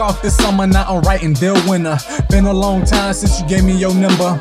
off this summer, now I'm writing Bill Winner. Been a long time since you gave me your number.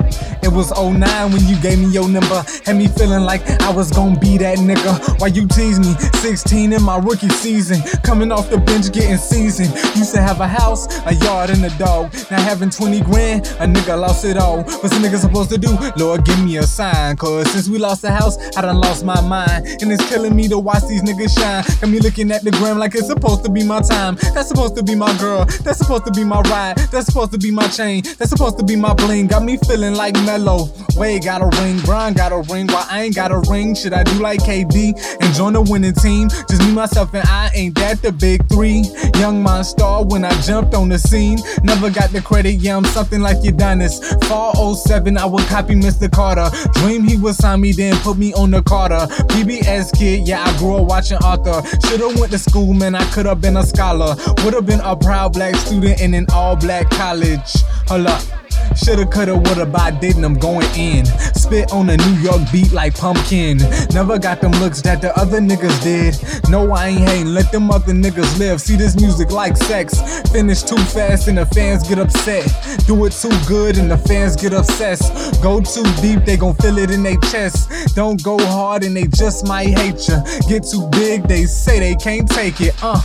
It was 09 when you gave me your number. Had me feeling like I was gonna be that nigga. Why you tease me? 16 in my rookie season. Coming off the bench getting seasoned. Used to have a house, a yard, and a dog. Now having 20 grand, a nigga lost it all. What's a nigga supposed to do? Lord, give me a sign. Cause since we lost the house, I done lost my mind. And it's killing me to watch these niggas shine. Got me looking at the gram like it's supposed to be my time. That's supposed to be my girl. That's supposed to be my ride. That's supposed to be my chain. That's supposed to be my bling. Got me feeling like mellow. Wade got a ring, Brian got a ring. Why I ain't got a ring? Should I do like KD and join the winning team? Just me, myself, and I ain't that the big three. Young mind star when I jumped on the scene. Never got the credit, yeah, I'm something like Udonis. Fall 07, I would copy Mr. Carter. Dream he would sign me, then put me on the Carter. PBS kid, yeah, I grew up watching Arthur. Should've went to school, man, I could've been a scholar. Would've been a proud black student in an all black college. Hold up. Shoulda, coulda, woulda, I didn't. I'm going in. Spit on a New York beat like pumpkin. Never got them looks that the other niggas did. No, I ain't hating. Let them other niggas live. See this music like sex. Finish too fast and the fans get upset. Do it too good and the fans get obsessed. Go too deep, they gon' feel it in their chest. Don't go hard and they just might hate you. Get too big, they say they can't take it. Uh.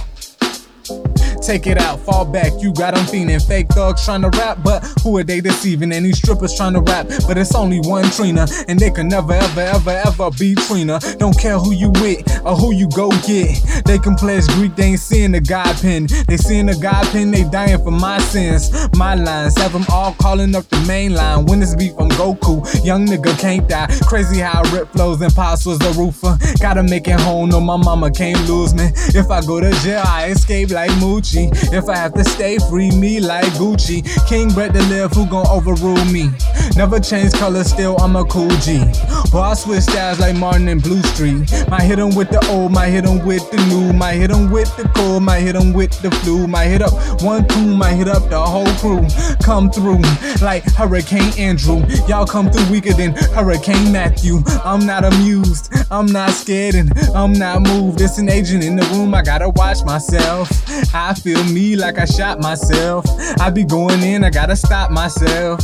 Take it out, fall back, you got them fiending. Fake thugs trying to rap, but who are they deceiving? Any strippers trying to rap, but it's only one Trina, and they can never, ever, ever, ever be Trina. Don't care who you with or who you go get. They can pledge Greek, they ain't seeing the God pen. They seeing the God pen, they dying for my sins. My lines have them all calling up the main line. When it's beef from Goku, young nigga can't die. Crazy how rip flows and pops was the roofer. Gotta make it home, no, my mama can't lose me. If I go to jail, I escape like Moochie. If I have to stay free, me like Gucci. King bred to live, who gon' overrule me? Never change color, still I'm a cool G. But I switch styles like Martin and Blue Street. Might hit 'em with the old, might hit 'em with the new. Might hit 'em with the cold, might hit 'em with the flu. Might hit up one two, might hit up the whole crew. Come through like Hurricane Andrew. Y'all come through weaker than Hurricane Matthew. I'm not amused, I'm not scared, and I'm not moved. It's an agent in the room, I gotta watch myself. I feel me like I shot myself. I be going in, I gotta stop myself.